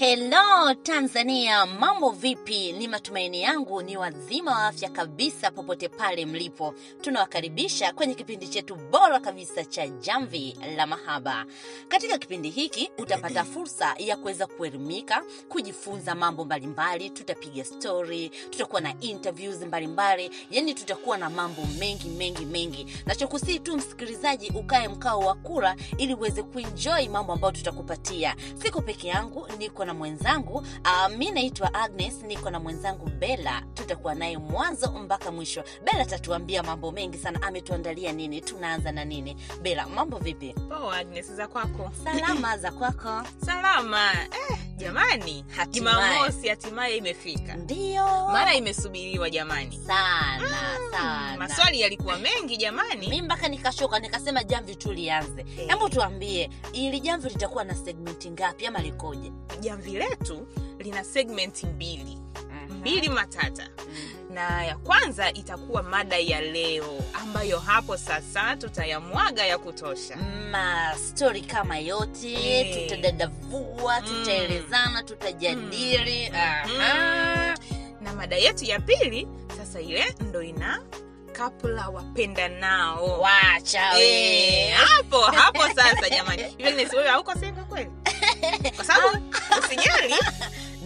Hello Tanzania, mambo vipi? Ni matumaini yangu ni wazima wa afya kabisa popote pale mlipo. Tunawakaribisha kwenye kipindi chetu bora kabisa cha Jamvi la Mahaba. Katika kipindi hiki utapata fursa ya kuweza kuelimika, kujifunza mambo mbalimbali, tutapiga stori, tutakuwa na interviews mbalimbali, yani tutakuwa na mambo mengi mengi mengi. Nachokusii tu msikilizaji, ukae mkao wa kula ili uweze kuenjoy mambo ambayo tutakupatia. Siko peke yangu, niko na mwenzangu uh, mi naitwa Agnes, niko na mwenzangu Bella. Tutakuwa naye mwanzo mpaka mwisho. Bella atatuambia mambo mengi sana, ametuandalia nini. Tunaanza na nini? Bella, mambo vipi? Poa Agnes, za kwako? Salama za kwako? Salama. Eh, jamani. Jumamosi hatimaye imefika, Ndio mara imesubiriwa jamani. sana sana. Maswali yalikuwa mengi jamani. mi mpaka nikashoka nikasema jamvi tu lianze. Eh. Hebu tuambie, ili jamvi litakuwa na segmenti ngapi ama likoje? Jamvi letu lina segmenti mbili Mhm. mbili matata, Mhm. Na ya kwanza itakuwa mada ya leo ambayo hapo sasa tutayamwaga ya kutosha. mastori kama yote Eh. tutadadavua Mm. tutaelezana tutajadili Mm. Aha. na mada yetu ya pili sasa ile ndo ina kapla wapenda nao wacha Eh, hapo hapo sasa jamani Hivi nisiwewe auko senga kweli kwa sababu usijali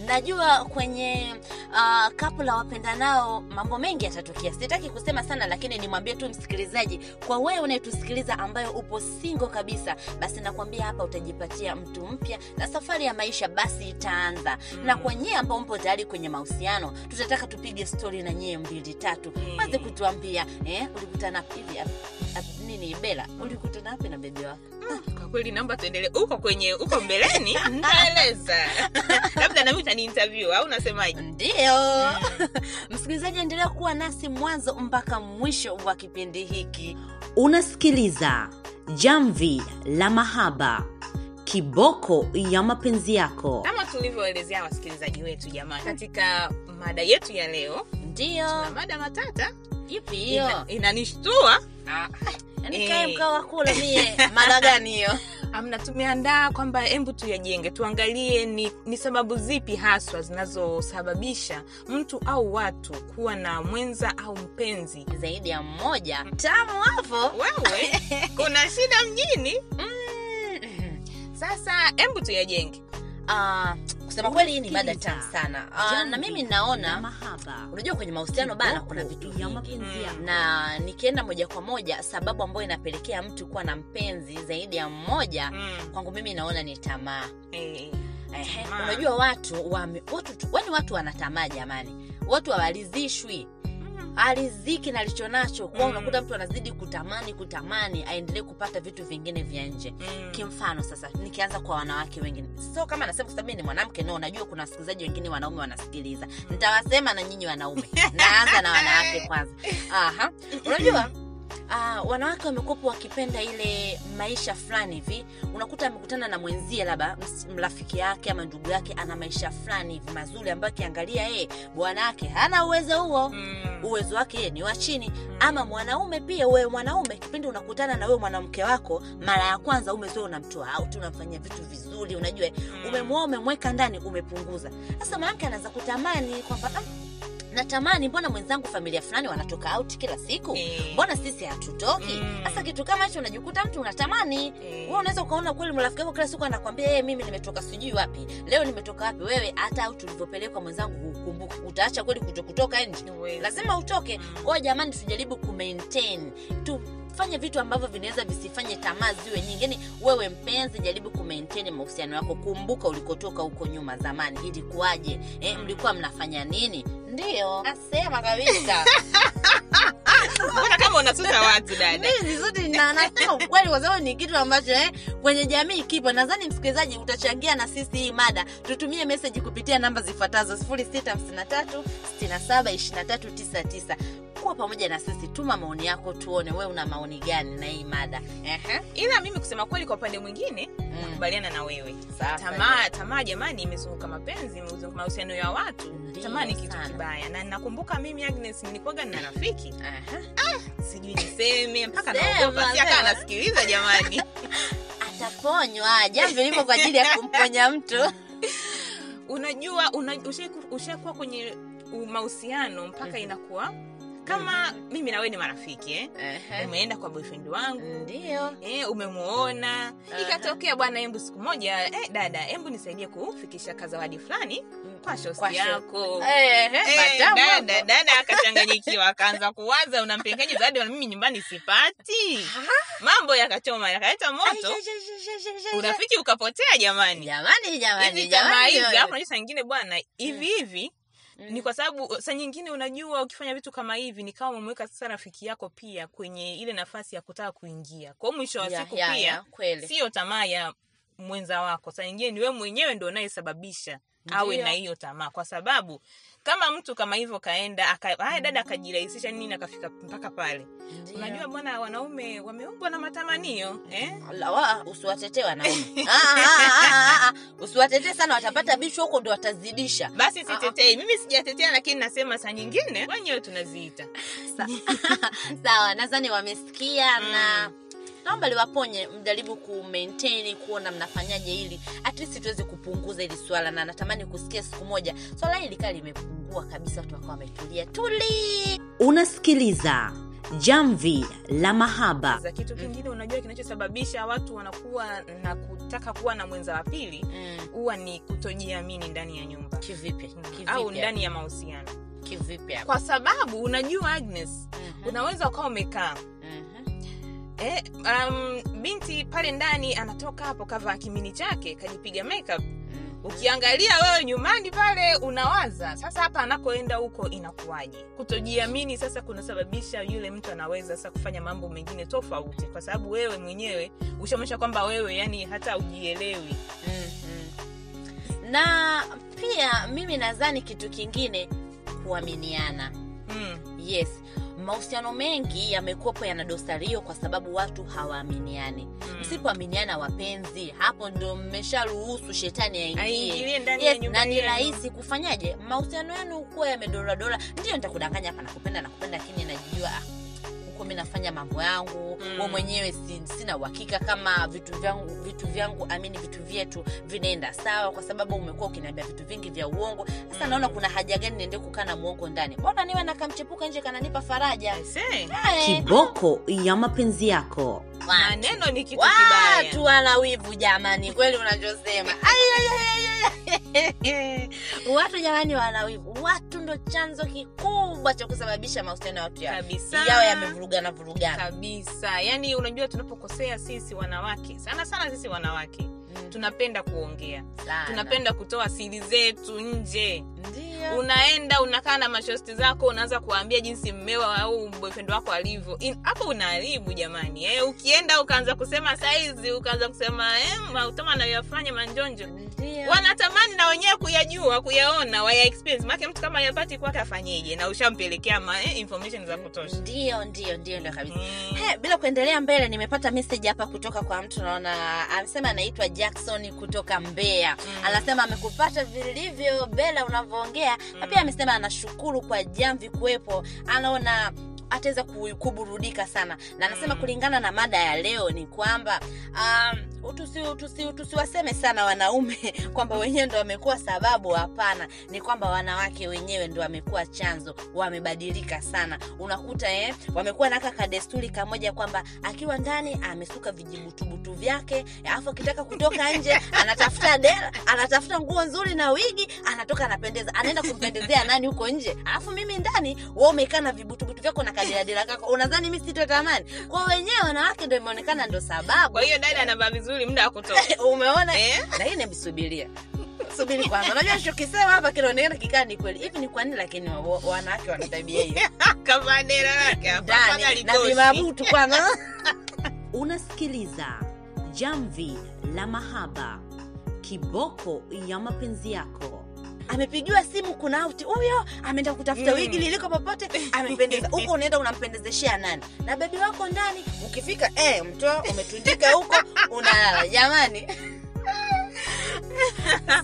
najua kwenye uh, kapu la wapendanao mambo mengi yatatokea sitaki kusema sana lakini nimwambie tu msikilizaji kwa wewe unayetusikiliza ambayo upo singo kabisa basi nakwambia hapa utajipatia mtu mpya na safari ya maisha basi itaanza Mm. na kwa nyie ambao mpo tayari kwenye mahusiano tutataka tupige stori na nyie mbili tatu Mm. waze kutuambia eh, ulikutana hivi nini bela ulikutana wapi na bebe wako? Mm, kwa kweli naomba tuendelee. Uko kwenye uko mbeleni? Ntaeleza. Labda nami utani au unasemaje? Ndio. Msikilizaji endelea kuwa nasi mwanzo mpaka mwisho wa kipindi hiki. Unasikiliza jamvi la mahaba kiboko ya mapenzi yako. Kama tulivyoelezea wasikilizaji wetu jamani katika mada yetu ya leo ndio. mada matata. Ipi hiyo? Inanishtua. Yani kae Eh. mkao wa kula mie mada gani hiyo? Amna tumeandaa kwamba embu tuyajenge tuangalie ni, ni sababu zipi haswa zinazosababisha mtu au watu kuwa na mwenza au mpenzi. Zaidi ya mmoja. Tamu hapo. Wewe kuna shida mjini? Sasa embu tuyajenge. Ah, kusema kweli hii ni mada tamu sana uh, na mimi naona unajua kwenye mahusiano bana kuna vitu vingi na nikienda moja kwa moja sababu ambayo inapelekea mtu kuwa na mpenzi zaidi ya mmoja mm. kwangu mimi naona ni tamaa hey. Ehe, unajua watu wame, watu watu, watu wanatamaa jamani watu hawalizishwi. Aliziki na alicho nacho kwa Mm. unakuta mtu anazidi kutamani kutamani aendelee kupata vitu vingine vya nje. Mm. kimfano sasa nikianza kwa wanawake wengine. So kama nasema kwa sababu ni mwanamke no najua kuna wasikilizaji wengine wanaume wanasikiliza. Nitawasema na nyinyi wanaume. Naanza na wanawake kwanza. Aha. Unajua Uh, wanawake wamekuwa wakipenda ile maisha fulani hivi. Unakuta amekutana na mwenzie labda mrafiki rafiki yake ama ndugu yake ana maisha fulani hivi mazuri ambayo akiangalia yeye bwana yake hana uwezo huo. Mm. uwezo wake ni wa chini. Ama mwanaume pia wewe mwanaume kipindi unakutana na wewe mwanamke wako mara ya kwanza umezoea unamtoa out unamfanyia vitu vizuri unajua Mm. umemwoa umemweka ndani umepunguza. Sasa mwanamke anaweza kutamani kwamba "Ah, natamani mbona mwenzangu familia fulani wanatoka out kila siku? Eh. mbona sisi hatutoki? Mm. sasa kitu kama hicho unajikuta mtu unatamani. Eh. wewe unaweza ukaona kweli marafiki yako kila siku anakwambia yeye mimi nimetoka sijui wapi. Leo nimetoka wapi? Wewe hata au tulivyopelekwa mwenzangu hukumbuka utaacha kweli kuto kutoka nje lazima utoke. Mm. kwao jamani tujaribu kumaintain tufanye vitu ambavyo vinaweza visifanye tamaa ziwe nyingi. Yani wewe mpenzi jaribu kumaintain mahusiano yako. Kumbuka ulikotoka huko nyuma zamani. Ilikuwaje? Eh, mlikuwa mnafanya nini? Ndio. Nasema kabisa kama unasuta watu dada. Mimi nasema ukweli kwa sababu ni kitu ambacho eh, kwenye jamii kipo. Nadhani msikilizaji utachangia na sisi hii mada. Tutumie meseji kupitia namba zifuatazo 0653 672399 kuwa pamoja na sisi tuma maoni yako tuone wewe una maoni gani na hii mada. Ehe. ila mimi kusema kweli kwa upande mwingine Mm. nakubaliana na wewe. Tamaa tamaa jamani imezunguka mapenzi imezunguka mahusiano ya watu. Tamaa ni kitu kibaya. Na nakumbuka mimi agnes nilikuwaga na rafiki. Aha. Sijui niseme mpaka naogopa. Si akawa anasikiliza jamani. Ataponywa jambo lipo kwa ajili ya kumponya mtu. Unajua una, ushakuwa kwenye mahusiano mpaka Mhm. inakuwa kama mimi na wewe ni marafiki eh? Ehe. umeenda kwa boyfriend wangu. Ndio. Eh, umemuona Aha. ikatokea bwana embu siku moja eh, dada embu nisaidie kufikisha kazawadi fulani kwa shosi Kwa yako. Eh, matamu dada dada akachanganyikiwa akaanza kuwaza unampelekaje zawadi? Na mimi nyumbani sipati. Mambo yakachoma yakaleta moto. Urafiki ukapotea jamani. Jamani jamani jamani unajua saa nyingine bwana hivi hivi ni kwa sababu saa nyingine unajua ukifanya vitu kama hivi ni kama umemweka sasa rafiki yako pia kwenye ile nafasi ya kutaka kuingia. Kwa hiyo mwisho wa siku yeah, pia yeah, sio tamaa ya mwenza wako. Saa nyingine ni wewe mwenyewe ndo unayesababisha awe na hiyo tamaa. Kwa sababu kama mtu kama hivyo kaenda aka, haya dada akajirahisisha nini akafika mpaka pale? Unajua bwana wanaume wameumbwa na matamanio eh? Usiwatetee wanaume. Ah, ah, ah, usiwatetee sana watapata bisho huko ndo watazidisha. Basi sitetei mimi sijatetea lakini nasema saa nyingine wenyewe tunaziita. Sawa nadhani wamesikia Mm. na naomba liwaponye mjaribu ku maintain kuona mnafanyaje ili at least tuweze kupunguza hili swala na natamani kusikia siku moja swala hili kaa limepungua kabisa watu wakawa wametulia. Tuli unasikiliza jamvi la mahaba za kitu kingine unajua kinachosababisha watu wanakuwa na kutaka kuwa na mwenza wa pili mm. huwa ni kutojiamini ndani ya nyumba kivipi? Mm, kivipi au ndani ya mahusiano. Kivipi kwa sababu unajua agnes Mhm, unaweza ukawa umekaa. Eh, um, binti pale ndani anatoka hapo kavaa kimini chake kajipiga makeup. Ukiangalia wewe nyumbani pale unawaza sasa hapa anakoenda huko inakuwaje? Kutojiamini sasa kunasababisha yule mtu anaweza sasa kufanya mambo mengine tofauti kwa sababu wewe mwenyewe ushaonyesha kwamba wewe yani hata ujielewi Mhm. na pia mimi nadhani kitu kingine kuaminiana. Mm. yes mahusiano mengi yamekuwepo yana dosari hiyo kwa sababu watu hawaaminiani. Mm. msipoaminiana wapenzi hapo ndo mmesharuhusu shetani aingie. Yes, na ni rahisi kufanyaje? Mahusiano yenu kuwa yamedoradora ndio nitakudanganya hapa nakupenda nakupenda lakini najijua huko nafanya mambo yangu. Mm. we mwenyewe sina uhakika kama vitu vyangu vitu vyangu amini vitu vyetu vinaenda sawa kwa sababu umekuwa ukiniambia vitu vingi vya uongo. Sasa Mm. naona kuna haja gani niende kukaa na muongo ndani? Mbona niwe nakamchepuka nje kananipa faraja? Eh, kiboko ya mapenzi yako. Maneno ni kitu kibaya watu wana wivu jamani kweli unachosema Watu jamani wana watu ndo chanzo kikubwa cha kusababisha mahusiano ya watu yao yamevurugana vurugana. Kabisa. Yani unajua tunapokosea sisi wanawake sana sana sisi wanawake Mm, tunapenda kuongea. Sana. tunapenda kutoa siri zetu nje Ndio. unaenda unakaa na mashosti zako unaanza kuwaambia jinsi mmewa au boyfriend wako alivyo hapo unaharibu jamani eh, ukienda ukaanza kusema saizi ukaanza kusema eh, mautama anayoyafanya manjonjo Ndio. wanatamani na wenyewe kuyajua kuyaona waya experience make mtu kama yapati kwake afanyeje na ushampelekea ma eh, information za kutosha ndio ndio ndio ndio kabisa Mm. hey, bila kuendelea mbele nimepata message hapa kutoka kwa mtu naona amesema anaitwa jackson kutoka mbeya Mm. anasema amekupata vilivyo bela unavyoongea na pia amesema anashukuru kwa jamvi kuwepo anaona ataweza kuburudika sana na anasema Mm. kulingana na mada ya leo ni kwamba um, tusi, tusi, tusiwaseme sana wanaume kwamba wenyewe ndo wamekuwa sababu. Hapana ni kwamba wanawake wenyewe ndo wamekuwa chanzo wamebadilika sana. Unakuta eh, wamekuwa naka kadesturi kamoja kwamba akiwa ndani amesuka vijibutubutu vyake alafu akitaka kutoka nje anatafuta dela anatafuta nguo nzuri na wigi anatoka anapendeza. Anaenda kumpendezea nani huko nje? Alafu mimi ndani wa umekaa na vibutubutu vyako na kadeladela kako. Unadhani mi sitotamani? Kwa wenyewe wanawake ndo imeonekana ndo sababu. Kwa hiyo dada anavaa vizuri muda wa kutoka umeona? Eh? lakini nimsubiria subiri kwanza. Unajua chokisema hapa kinaonekana kikaa ni kweli. Hivi ni kwa nini lakini wa- wa- wanawake wana tabia hiyo? Kavaa lake na vimabutu kwanza. Unasikiliza jamvi la mahaba kiboko ya mapenzi yako amepigiwa simu kuna auti. Huyo ameenda kutafuta Mm. wigi liliko popote amependeza huko unaenda unampendezeshea nani? Na bebi wako ndani ukifika eh, mto umetundika huko unalala. Jamani.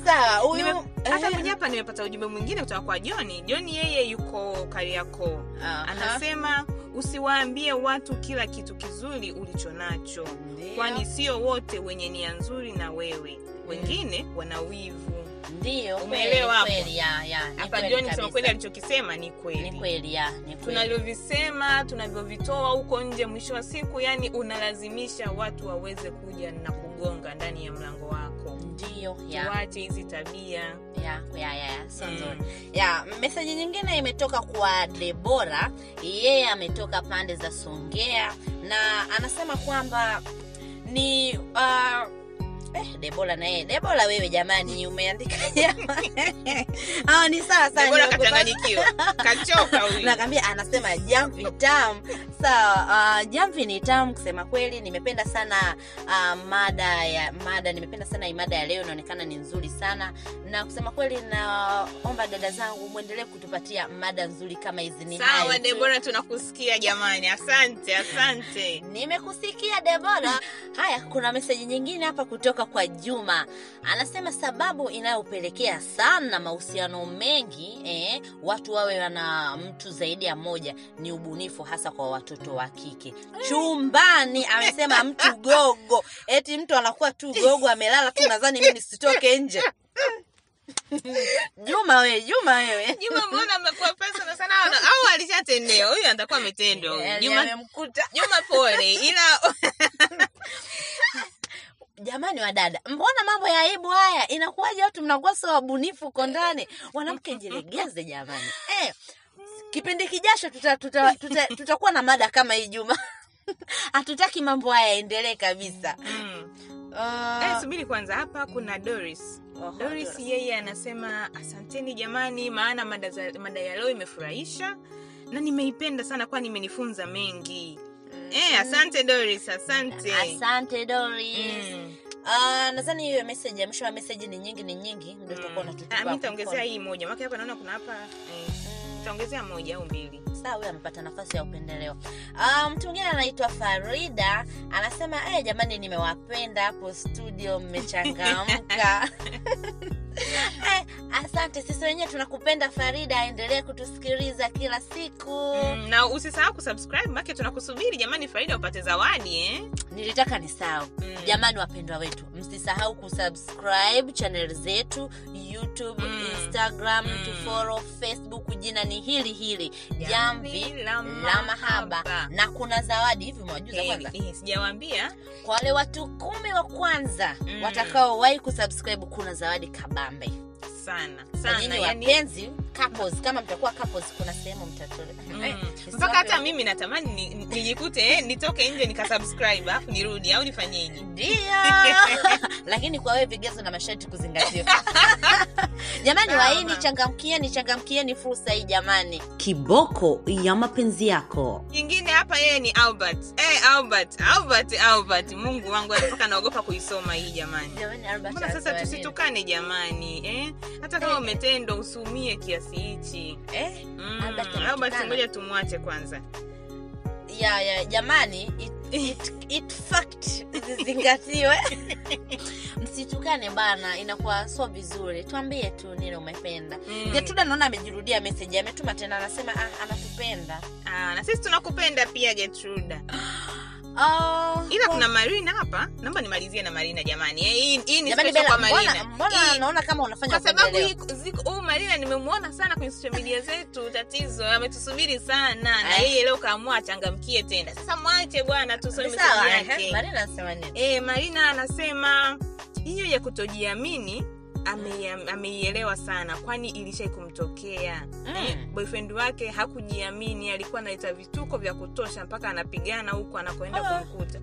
Sawa huyu hata eh, mwenye hapa nimepata ujumbe mwingine kutoka kwa joni. Joni yeye yuko kariakoo. Anasema usiwaambie watu kila kitu kizuri ulicho nacho kwani sio wote wenye nia nzuri na wewe. Wengine wana wivu ndio Umeelewa hapo? hapa John kusema kweli alichokisema ni kweli. Ni tunavyovisema tunavyovitoa huko nje mwisho wa siku yani unalazimisha watu waweze kuja na kugonga ndani ya mlango wako. Ndio tuache hizi tabia. Ya ya ya ya, sio Mm. meseji nyingine imetoka kwa debora. Yeye ametoka pande za songea na anasema kwamba ni uh, Eh, Debola na yeye. Debora wewe jamani umeandika ah, ni sawa sana kachanganyikiwa. kachoka huyu. Nakwambia anasema jamvi tamu. Sawa uh, jamvi ni tamu kusema kweli. Nimependa sana uh, mada ya mada nimependa sana imada ya leo. Inaonekana ni nzuri sana na kusema kweli naomba dada zangu mwendelee kutupatia mada nzuri kama hizi ni sawa debora tunakusikia jamani. Asante asante. Nimekusikia debora. Haya kuna meseji nyingine hapa kutoka kwa juma. Anasema sababu inayopelekea sana mahusiano mengi eh, watu wawe wana mtu zaidi ya mmoja ni ubunifu hasa kwa watoto wa kike. Chumbani amesema mtu gogo. Eti mtu anakuwa tu gogo amelala tu nadhani mi nisitoke nje juma wewe juma wewe juma mbona amekuwa pesa sana? Au au alishatendewa huyu atakuwa ametendwa Yaani juma amemkuta. Juma pole ila jamani wadada mbona mambo ya aibu haya? Inakuwaje watu mnakuwa so wabunifu huko ndani? Mwanamke jilegeze jamani. Eh, kipindi kijasho tutakuwa tuta, tuta, tuta tutakuwa na mada kama hii juma. Hatutaki mambo haya yaendelee kabisa. Mm. Uh, Eh, subiri kwanza hapa kuna doris. Oho, doris. Yeye anasema asanteni jamani maana mada, ya leo imefurahisha na nimeipenda sana kwani imenifunza mengi. Eh, asante doris asante. Asante doris. Mm. uh, nadhani hiyo message ya mwisho message ni nyingi ni nyingi ndio tutakuwa tunatupa. natutupa Ah, mi hapo nitaongezea hii moja. Maana hapa naona kuna hapa eh, nitaongezea moja au mbili. Sawa huyo amepata nafasi ya upendeleo. Mtu mtu mwingine anaitwa farida anasema eh, jamani nimewapenda hapo studio mmechangamka. Eh, asante. Sisi wenyewe tunakupenda farida. Aendelee kutusikiliza kila siku. Mm, na usisahau kusubscribe make tunakusubiri. Jamani Farida upate zawadi eh? nilitaka ni sawa Mm. jamani wapendwa wetu msisahau kusubscribe channel zetu youtube Mm. instagram Mm. tufollow facebook jina ni hili hili Jamvi la mahaba na kuna zawadi hivi mwajuza kwanza sijawambia kwa wale watu kumi wa kwanza Mm. watakaowahi kusubscribe kuna zawadi kabambe sana. Sana yani, couples kama mtakuwa couples kuna sehemu mtatole Mm. Eh, mpaka hata mimi natamani ni- nijikute eh, nitoke nje nikasubscribe alafu nirudi au nifanyeje? Ndio. Lakini kwa wewe vigezo na masharti kuzingatiwa jamani waini changamkieni changamkieni fursa hii jamani. Kiboko ya mapenzi yako. Nyingine hapa yeye ni albert. Hey, albert albert albert. Mungu wangu mpaka naogopa kuisoma hii jamani. Jamani Albert sasa tusitukane jamani eh? Hata kama umetendwa usiumie kiasi hichi. Eh? Mm, albert ngoja tumwache kwanza. Ya ya jamani it, it, it fact zizingatiwe. Msitukane bana inakuwa so vizuri. Tuambie tu nini umependa. Mm. getuda naona amejirudia meseji ametuma tena anasema ah, anatupenda. Ah, na sisi tunakupenda pia getruda oh, ila kuna marina hapa. Naomba nimalizie na marina jamani. Eh, hii, hii ni special kwa marina. mbona naona kama unafanya kwa sababu huyu marina nimemwona sana kwenye social media zetu tatizo ametusubiri sana. Na Eh. yeye leo kaamua achangamkie tena. Sasa mwache bwana tusome sawa eh, yake. Marina anasema nini? Marina anasema hiyo ya kutojiamini ame- ameielewa sana kwani ilishai kumtokea. Mm. eh, boyfriend wake hakujiamini alikuwa analeta vituko vya kutosha mpaka anapigana huku anakoenda oh. kumkuta.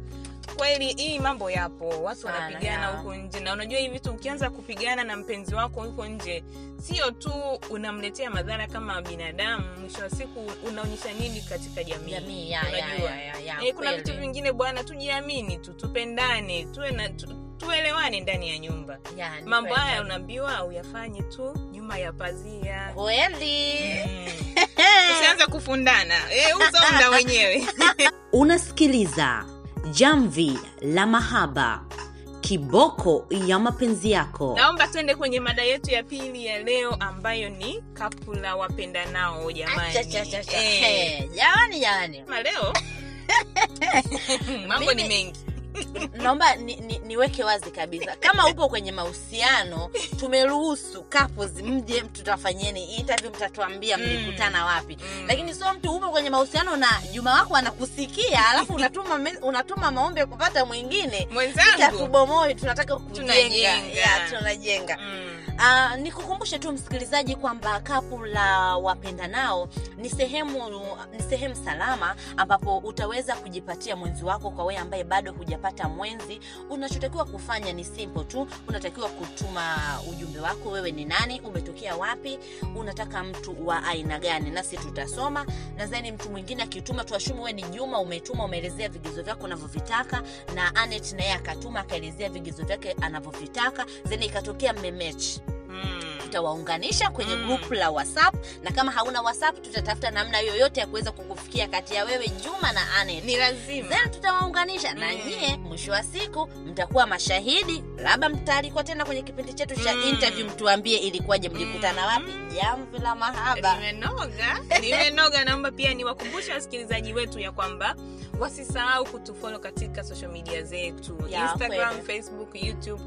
Kweli hii mambo yapo watu wanapigana huko nje. Na unajua hii vitu ukianza kupigana na mpenzi wako huko nje sio tu unamletea madhara kama binadamu mwisho wa siku unaonyesha nini katika jamii. Jamii ya, ya, ya, ya, ya, Eh, kuna vitu vingine bwana tujiamini tu tupendane tuwe na tu, tuelewane ndani ya nyumba. Yani, mambo haya unaambiwa uyafanye tu nyuma ya pazia. Kweli Mm. usianze kufundana. E, uso wenyewe. Unasikiliza jamvi la mahaba kiboko ya mapenzi yako. Naomba tuende kwenye mada yetu ya pili ya leo ambayo ni kapula jamani. Cha, cha, cha. Eh, jamani jamani. Leo. Mambo ni mengi naomba ni, ni, niweke wazi kabisa kama upo kwenye mahusiano tumeruhusu couples mje tutafanyeni interview mtatuambia Mm. mlikutana wapi Mm. lakini sio mtu upo kwenye mahusiano na juma wako anakusikia alafu unatuma me- unatuma maombi ya kupata mwingine mwenzangu tunataka kujenga Tunajenga. Ya, tunajenga Mm. Uh, nikukumbushe tu msikilizaji kwamba kapu la wapendanao ni sehemu ni sehemu salama ambapo utaweza kujipatia mwenzi wako kwa wewe ambaye bado hujapata mwenzi. Unachotakiwa kufanya ni simple tu. Unatakiwa kutuma ujumbe wako wewe ni nani umetokea wapi unataka mtu wa aina gani nasi tutasoma. Nadhani mtu mwingine akituma tuashumu wewe ni juma umetuma umeelezea vigezo vyako unavyovitaka na anet naye akatuma akaelezea vigezo vyake anavyovitaka. Then ikatokea mmemechi Mm. tutawaunganisha kwenye Mm. grupu la whatsapp na kama hauna whatsapp tutatafuta namna yoyote ya kuweza kukufikia kati ya wewe juma na anet ni lazima then tutawaunganisha na Mm. nyie mwisho wa siku mtakuwa mashahidi labda mtaalikwa tena kwenye kipindi chetu cha Mm. interview mtuambie ilikuwaje mlikutana Mm. wapi jamvi la mahaba nimenoga nimenoga naomba pia niwakumbushe wasikilizaji wetu ya kwamba wasisahau kutufolo katika social media zetu Ya, instagram kwele. facebook youtube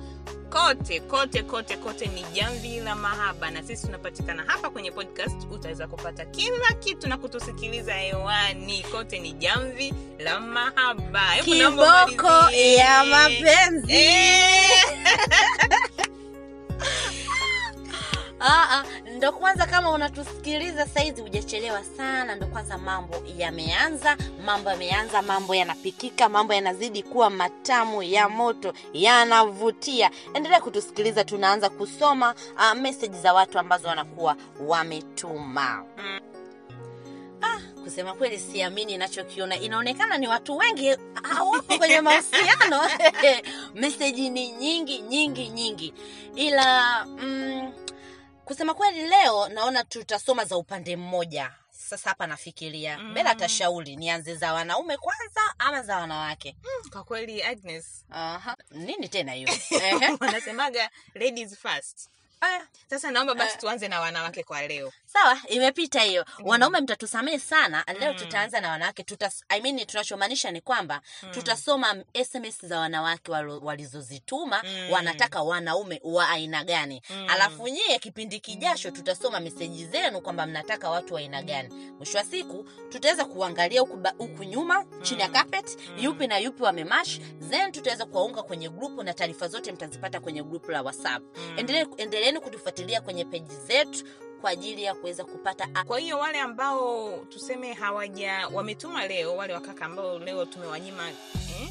kote kote kote kote ni jamvi la mahaba na sisi tunapatikana hapa kwenye podcast. Utaweza kupata kila kitu na kutusikiliza hewani. Kote ni jamvi la mahaba. Kiboko ya mapenzi. Eh. Aa, ndo kwanza kama unatusikiliza saizi hujachelewa sana ndo kwanza mambo yameanza mambo yameanza mambo yanapikika mambo yanazidi kuwa matamu ya moto yanavutia. Endelea kutusikiliza tunaanza kusoma uh, meseji za watu ambazo wanakuwa wametuma. Mm. ah, kusema kweli siamini inachokiona inaonekana ni watu wengi hawako kwenye mahusiano. Meseji ni nyingi nyingi nyingi. Ila mm, kusema kweli leo naona tutasoma za upande mmoja. Sasa hapa nafikiria Mm. Bela atashauri nianze za wanaume kwanza ama za wanawake? Kwa kweli agnes. Aha. nini tena hiyo? Wanasemaga ladies first Aya, sasa naomba basi Eh. tuanze na wanawake kwa leo. Sawa imepita hiyo. Wanaume mtatusamehe sana leo Mm. tutaanza na wanawake. Tuta, I mean, tunachomaanisha ni kwamba tutasoma sms za wanawake walizozituma Mm. wanataka wanaume wa aina gani. Mm. alafu nyie kipindi kijasho tutasoma meseji zenu kwamba mnataka watu wa aina gani. Mwisho wa siku tutaweza kuangalia huku nyuma chini ya carpet yupi na yupi wamemash then tutaweza kuwaunga kwenye grupu na taarifa zote mtazipata kwenye grupu la whatsapp. Mm. Endele, endeleeni kutufuatilia kwenye peji zetu kwa ajili ya kuweza kupata kwa hiyo wale ambao tuseme hawaja wametuma leo wale wakaka ambao leo tumewanyima eh,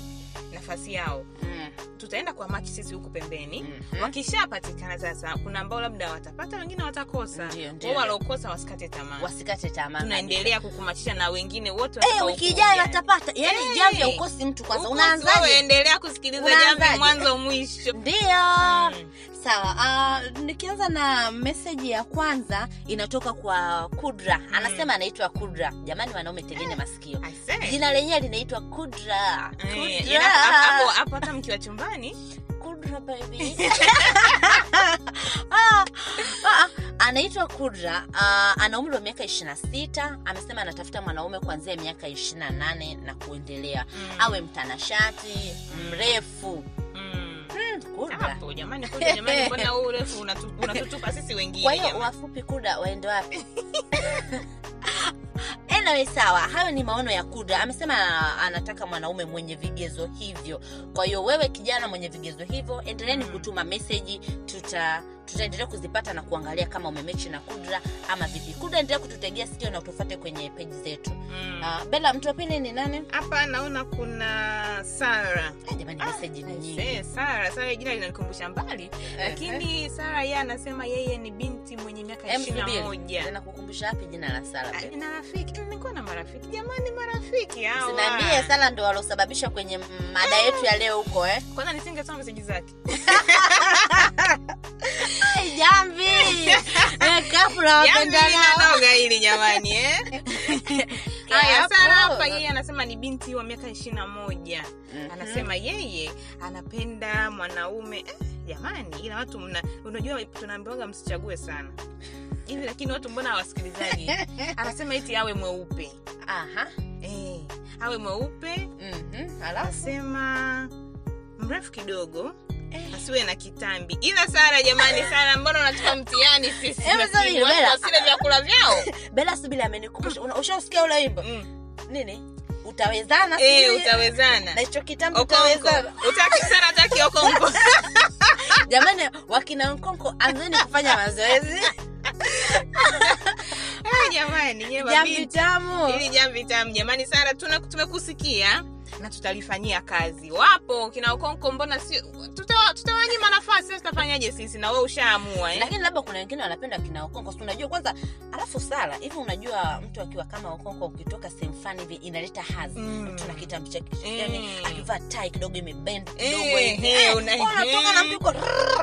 nafasi yao. Mm, tutaenda kwa machi sisi huku pembeni. Mhm. wakishapatikana sasa kuna ambao labda watapata wengine watakosa. Kwao waliokosa wasikate tamaa. Wasikate tamaa. Tunaendelea kukumachisha na wengine wote Eh, wiki ijayo atapata yani Eh. jamvi ya ukosi mtu kwanza. Unaanzaje? endelea kusikiliza jamvi mwanzo mwisho. Ndio. Mm. sawa. Uh, nikianza na meseji ya kwanza inatoka kwa kudra. Anasema anaitwa kudra. Jamani wanaume tegene masikio. Jina lenyewe linaitwa kudra. Eh, Kudra. Hapo hapo hata mkiwa chumbani. Kudra baby. Ah, ah, anaitwa kudra. Uh, ana umri wa miaka 26 amesema anatafuta mwanaume kuanzia miaka 28 na kuendelea. Mm. awe mtanashati mrefu jamani jamani mbona huu urefu unatutupa sisi wengine kwa hiyo wafupi kuda waende wapi? Anyway sawa hayo ni maono ya kuda amesema anataka mwanaume mwenye vigezo hivyo. Kwa hiyo wewe kijana mwenye vigezo hivyo endeleeni Mm. kutuma meseji tuta tutaendelea kuzipata na kuangalia kama umemechi na kudra ama vipi. Kudra endelea kututegea sikio na utufate kwenye peji zetu. Mm. uh, bela mtu wa pili ni nani? Hapa naona kuna sara. Eh, jamani meseji ni nyingi. Eh, sara sara jina linanikumbusha mbali. Lakini sara yeye anasema yeye ni binti mwenye miaka Em, ishiri na subiri. moja. Tena kukumbusha wapi jina la Sara? Ah, na rafiki nilikuwa na marafiki. Jamani marafiki sinaambie Sara ndo walosababisha kwenye mm, mada yetu ya leo huko eh? Kwanza nisingesoma meseji zake jamvi! Eh, Yaani wapendanao hili jamani eh? haya sara hapa yeye anasema ni binti wa miaka ishirini na moja. Mhm. anasema yeye anapenda mwanaume eh, jamani ila watu mna unajua tunaambiwaga msichague sana. Hivi lakini watu mbona hawasikilizaji anasema iti awe mweupe. Aha. eh, awe mweupe. Mhm. Alafu? Anasema mrefu kidogo asiwe na kitambi. Ila sara jamani sara mbona unatupa mtihani sisi? Wasile vyakula vyao. Bela subili amenikumbusha. Ushausikia ule wimbo? Mm. nini? Utawezana e, utawezana. Na hicho kitambi utawezana. Utaki sana ataki okonko jamani wakina nkonko anzeni kufanya mazoezi. Eh, jamani tamu. Hili jamvi tamu. Jamani sara tuna- tumekusikia na tutalifanyia kazi. Wapo kina okonko mbona si tuta- tutawanyima nafasi sasa tutafanyaje sisi? Na wewe ushaamua eh? lakini labda kuna wengine wanapenda kina okonko. Si unajua kwanza alafu sala hivi unajua mtu akiwa kama okonko ukitoka sehemu fulani hivi inaleta hazi Mm. mtu na kitambi yani Mm. akivaa tai kidogo imebend kidogo Eh, eh, Eh, unatoka na mtuko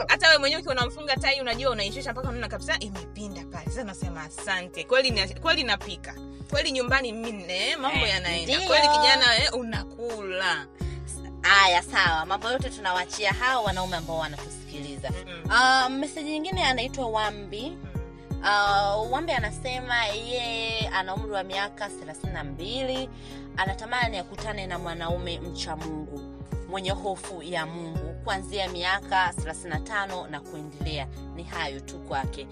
hata wewe mwenyewe ukiwa unamfunga tai unajua unaishusha mpaka unaona kabisa imepinda pale. Sasa unasema asante. Kweli kweli napika kweli nyumbani mine mambo Eh, yanaenda. kweli kijana eh, unakula. Haya sawa. Mambo yote tunawachia hao wanaume ambao wanatusikiliza. Mm. uh, meseji nyingine anaitwa wambi. Uh, wambi anasema yeye ana umri wa miaka thelathini na mbili. Anatamani akutane na mwanaume mcha mungu mwenye hofu ya mungu kuanzia miaka 35 na kuendelea. Ni hayo tu kwake.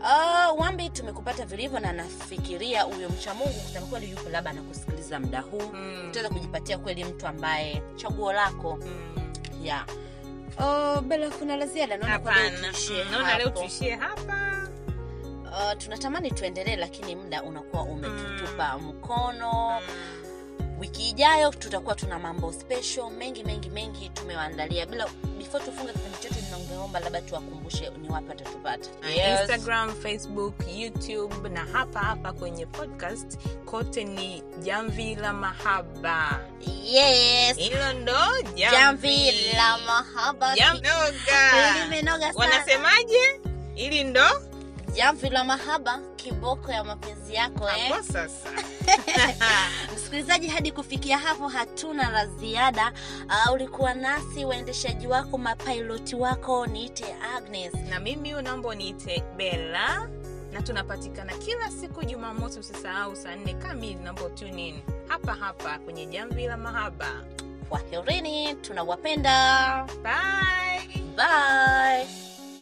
Uh, wambi tumekupata vilivyo na nafikiria huyo mcha mungu kusema kweli yupo labda anakusikiliza muda huu. Mm. utaweza kujipatia kweli mtu ambaye chaguo lako. Mm. yeah. oh, bela kuna la ziada? Naona leo tuishie Mm, hapa. Uh, tunatamani tuendelee lakini muda unakuwa umetutupa mkono wiki ijayo tutakuwa tuna mambo special mengi mengi mengi tumewaandalia. Bila before tufunge kipindi chetu ninangeomba labda tuwakumbushe ni wapi watatupata. Instagram facebook youtube na hapa hapa kwenye podcast kote ni jamvi la mahaba. Yes. Hilo ndo jamvi. La mahaba. Jam- Noga. wanasemaje? Hili ndo jamvi la mahaba kiboko ya mapenzi yako eh? sasa. Msikilizaji hadi kufikia hapo hatuna la ziada. Uh, ulikuwa nasi waendeshaji wako mapiloti wako niite agnes. Na mimi unaomba niite bela na tunapatikana kila siku jumamosi usisahau saa nne kamili naomba tune in. Hapa hapa kwenye jamvi la mahaba. Kwaherini tunawapenda. Bye. Bye